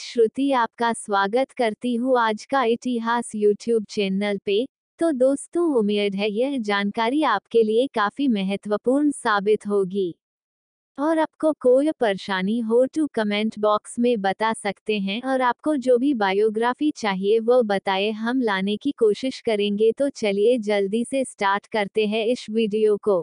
श्रुति आपका स्वागत करती हूँ आज का इतिहास यूट्यूब चैनल पे। तो दोस्तों, उम्मीद है यह जानकारी आपके लिए काफ़ी महत्वपूर्ण साबित होगी। और आपको कोई परेशानी हो तो कमेंट बॉक्स में बता सकते हैं। और आपको जो भी बायोग्राफी चाहिए, वो बताए हम लाने की कोशिश करेंगे। तो चलिए जल्दी से स्टार्ट करते हैं इस वीडियो को।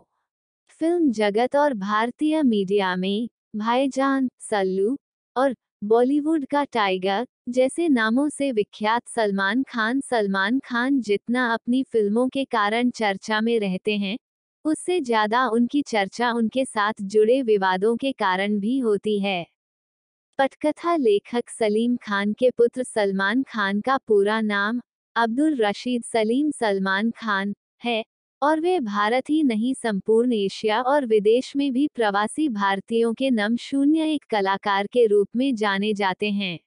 फ़िल्म जगत और भारतीय मीडिया में भाईजान सल्लू और बॉलीवुड का टाइगर, जैसे नामों से विख्यात सलमान खान। सलमान खान जितना अपनी फ़िल्मों के कारण चर्चा में रहते हैं, उससे ज़्यादा उनकी चर्चा उनके साथ जुड़े विवादों के कारण भी होती है। पटकथा लेखक सलीम खान के पुत्र सलमान खान का पूरा नाम अब्दुल रशीद सलीम सलमान खान है। और वे भारत ही नहीं, संपूर्ण एशिया और विदेश में भी प्रवासी भारतीयों के नम शून्य एक कलाकार के रूप में जाने जाते हैं।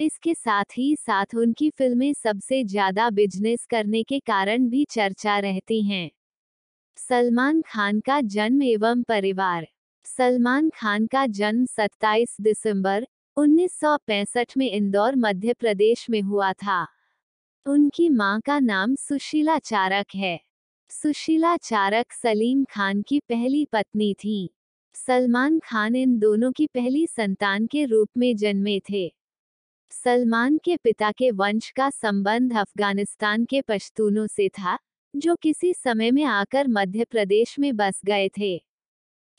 इसके साथ ही साथ उनकी फ़िल्में सबसे ज़्यादा बिज़नेस करने के कारण भी चर्चा रहती हैं। सलमान खान का जन्म एवं परिवार। सलमान खान का जन्म 27 दिसंबर 1965 में इंदौर, मध्य प्रदेश में हुआ था। उनकी माँ का नाम सुशीला चारक है। सुशीला चारक सलीम खान की पहली पत्नी थी। सलमान खान इन दोनों की पहली संतान के रूप में जन्मे थे। सलमान के पिता के वंश का संबंध अफ़गानिस्तान के पश्तूनों से था, जो किसी समय में आकर मध्य प्रदेश में बस गए थे।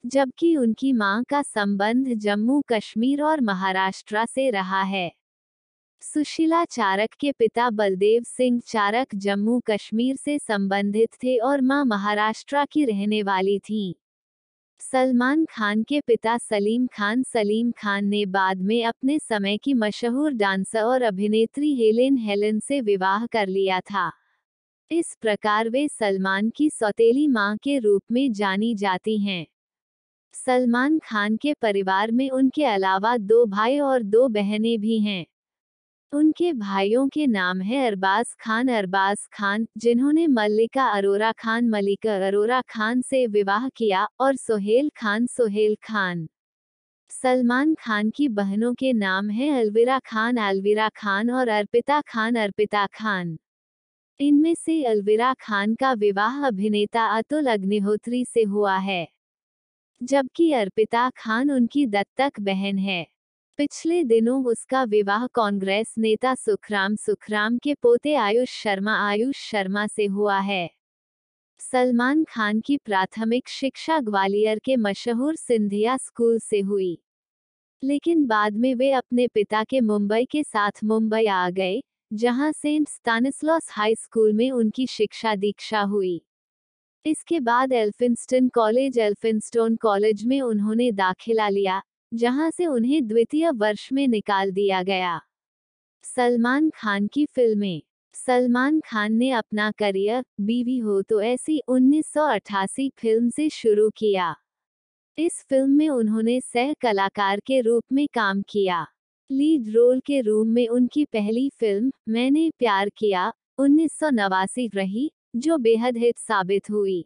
जबकि उनकी माँ का संबंध जम्मू कश्मीर और महाराष्ट्र से रहा है। सुशीला चारक के पिता बलदेव सिंह चारक जम्मू कश्मीर से संबंधित थे और माँ महाराष्ट्र की रहने वाली थीं। सलमान खान के पिता सलीम खान सलीम खान ने बाद में अपने समय की मशहूर डांसर और अभिनेत्री हेलेन हेलन से विवाह कर लिया था। इस प्रकार वे सलमान की सौतेली माँ के रूप में जानी जाती हैं। सलमान खान के परिवार में उनके अलावा दो भाई और दो बहनें भी हैं। उनके भाइयों के नाम है अरबाज खान अरबाज खान, जिन्होंने मल्लिका अरोरा खान, मल्लिका अरोरा खान से विवाह किया और सोहेल खान सोहेल खान। सलमान खान की बहनों के नाम है अलविरा खान अलविरा खान और अर्पिता खान अर्पिता खान। इनमें से अलविरा खान का विवाह अभिनेता अतुल अग्निहोत्री से हुआ है, जबकि अर्पिता खान उनकी दत्तक बहन है। पिछले दिनों उसका विवाह कांग्रेस नेता सुखराम सुखराम के पोते आयुष शर्मा आयुष शर्मा से हुआ है। सलमान खान की प्राथमिक शिक्षा ग्वालियर के मशहूर सिंधिया स्कूल से हुई। लेकिन बाद में वे अपने पिता के मुंबई के साथ मुंबई आ गए, जहाँ सेंट स्टानिस्लॉस हाई स्कूल में उनकी शिक्षा दीक्षा हुई। इसके बाद एल्फिंस्टन कॉलेज एल्फिंस्टोन कॉलेज में उन्होंने दाखिला लिया जहाँ से उन्हें द्वितीय वर्ष में निकाल दिया गया। सलमान खान की फ़िल्में। सलमान खान ने अपना करियर, बीवी हो तो ऐसी 1988 फ़िल्म से शुरू किया। इस फ़िल्म में उन्होंने सह कलाकार के रूप में काम किया। लीड रोल के रूप में उनकी पहली फ़िल्म, मैंने प्यार किया, उन्नीस सौ नवासी रही, जो बेहद हिट साबित हुई।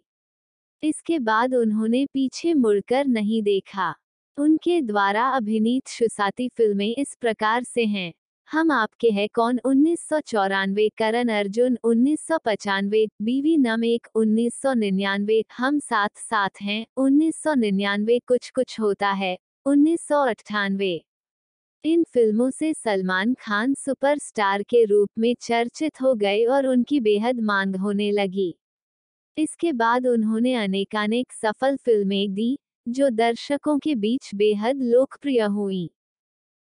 इसके बाद उन्होंने पीछे मुड़कर नहीं देखा। उनके द्वारा अभिनीत शुसाती फ़िल्में इस प्रकार से हैं। हम आपके हैं कौन उन्नीस सौ चौरानवे, करण अर्जुन उन्नीस सौ पचानवे, बीवी नम एक उन्नीस हम साथ साथ हैं, उन्नीस सौ निन्यानवे कुछ कुछ होता है, उन्नीस सौ अट्ठानवे। इन फ़िल्मों से सलमान खान सुपरस्टार के रूप में चर्चित हो गए और उनकी बेहद मांग होने लगी। इसके बाद उन्होंने अनेकानेक सफल फ़िल्में दी जो दर्शकों के बीच बेहद लोकप्रिय हुई।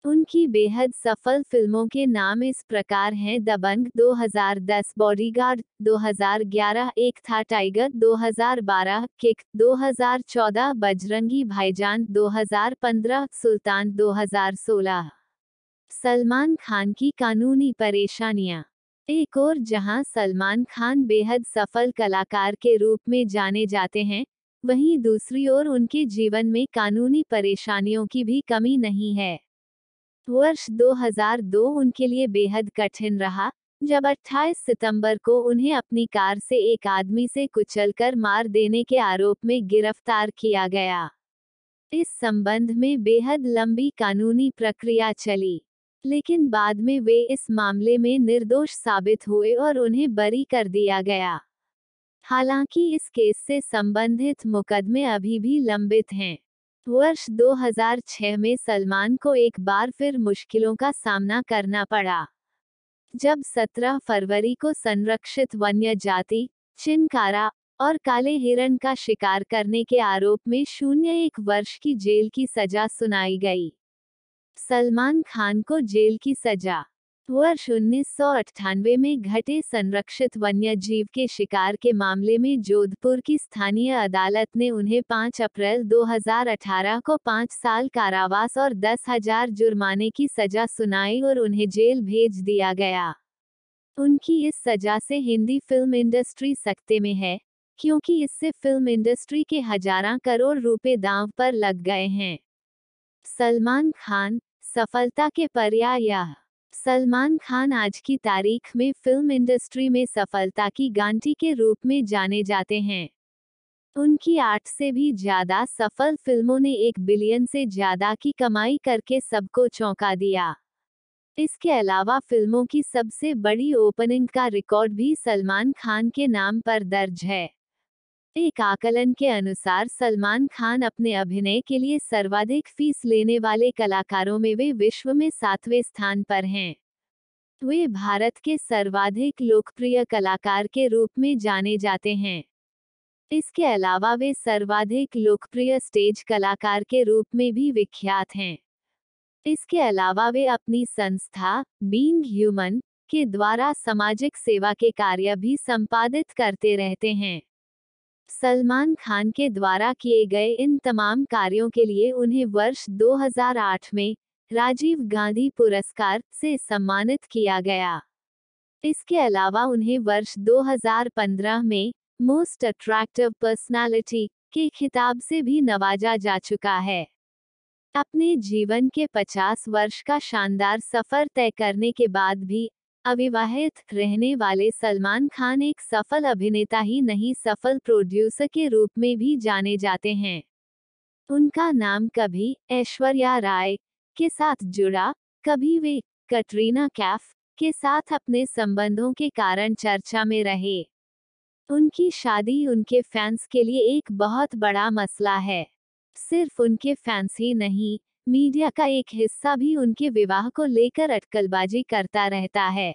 उनकी बेहद सफल फ़िल्मों के नाम इस प्रकार हैं दबंग 2010 बॉडीगार्ड 2011 एक था टाइगर 2012 किक 2014 बजरंगी भाईजान 2015 सुल्तान 2016 सलमान खान की कानूनी परेशानियाँ। एक और जहाँ सलमान खान बेहद सफल कलाकार के रूप में जाने जाते हैं वहीं दूसरी ओर उनके जीवन में कानूनी परेशानियों की भी कमी नहीं है। वर्ष 2002 उनके लिए बेहद कठिन रहा, जब 28 सितंबर को उन्हें अपनी कार से एक आदमी से कुचलकर मार देने के आरोप में गिरफ़्तार किया गया। इस संबंध में बेहद लंबी कानूनी प्रक्रिया चली, लेकिन बाद में वे इस मामले में निर्दोष साबित हुए और उन्हें बरी कर दिया गया। हालाँकि इस केस से संबंधित मुकदमे अभी भी लंबित हैं। वर्ष 2006 में सलमान को एक बार फिर मुश्किलों का सामना करना पड़ा। जब 17 फरवरी को संरक्षित वन्य जाति चिनकारा और काले हिरण का शिकार करने के आरोप में शून्य एक वर्ष की जेल की सजा सुनाई गई। सलमान खान को जेल की सजा वर्ष उन्नीस में घटे संरक्षित वन्य जीव के शिकार के मामले में जोधपुर की स्थानीय अदालत ने उन्हें 5 अप्रैल 2018 को पाँच साल कारावास और दस हज़ार जुर्माने की सजा सुनाई और उन्हें जेल भेज दिया गया। उनकी इस सजा से हिंदी फ़िल्म इंडस्ट्री सकते में है, क्योंकि इससे फ़िल्म इंडस्ट्री के हजारा करोड़ रुपए दांव पर लग गए हैं। सलमान खान, सफलता के पर्याय सलमान खान आज की तारीख में फ़िल्म इंडस्ट्री में सफलता की गांटी के रूप में जाने जाते हैं। उनकी आठ से भी ज़्यादा सफल फ़िल्मों ने एक बिलियन से ज़्यादा की कमाई करके सबको चौंका दिया। इसके अलावा फ़िल्मों की सबसे बड़ी ओपनिंग का रिकॉर्ड भी सलमान खान के नाम पर दर्ज है। एक आकलन के अनुसार सलमान खान अपने अभिनय के लिए सर्वाधिक फ़ीस लेने वाले कलाकारों में वे विश्व में सातवें स्थान पर हैं। वे भारत के सर्वाधिक लोकप्रिय कलाकार के रूप में जाने जाते हैं। इसके अलावा वे सर्वाधिक लोकप्रिय स्टेज कलाकार के रूप में भी विख्यात हैं। इसके अलावा वे अपनी संस्था बींग ह्यूमन, के द्वारा सामाजिक सेवा के कार्य भी संपादित करते रहते हैं। सलमान खान के द्वारा किए गए इन तमाम कार्यों के लिए उन्हें वर्ष 2008 में राजीव गांधी पुरस्कार से सम्मानित किया गया। इसके अलावा उन्हें वर्ष 2015 में मोस्ट अट्रैक्टिव पर्सनालिटी के खिताब से भी नवाजा जा चुका है। अपने जीवन के 50 वर्ष का शानदार सफ़र तय करने के बाद भी अविवाहित रहने वाले सलमान खान एक सफल अभिनेता ही नहीं, सफल प्रोड्यूसर के रूप में भी जाने जाते हैं। उनका नाम कभी ऐश्वर्या राय के साथ जुड़ा, कभी वे कटरीना कैफ के साथ अपने संबंधों के कारण चर्चा में रहे। उनकी शादी उनके फैंस के लिए एक बहुत बड़ा मसला है। सिर्फ़ उनके फैंस ही नहीं मीडिया का एक हिस्सा भी उनके विवाह को लेकर अटकलबाजी करता रहता है।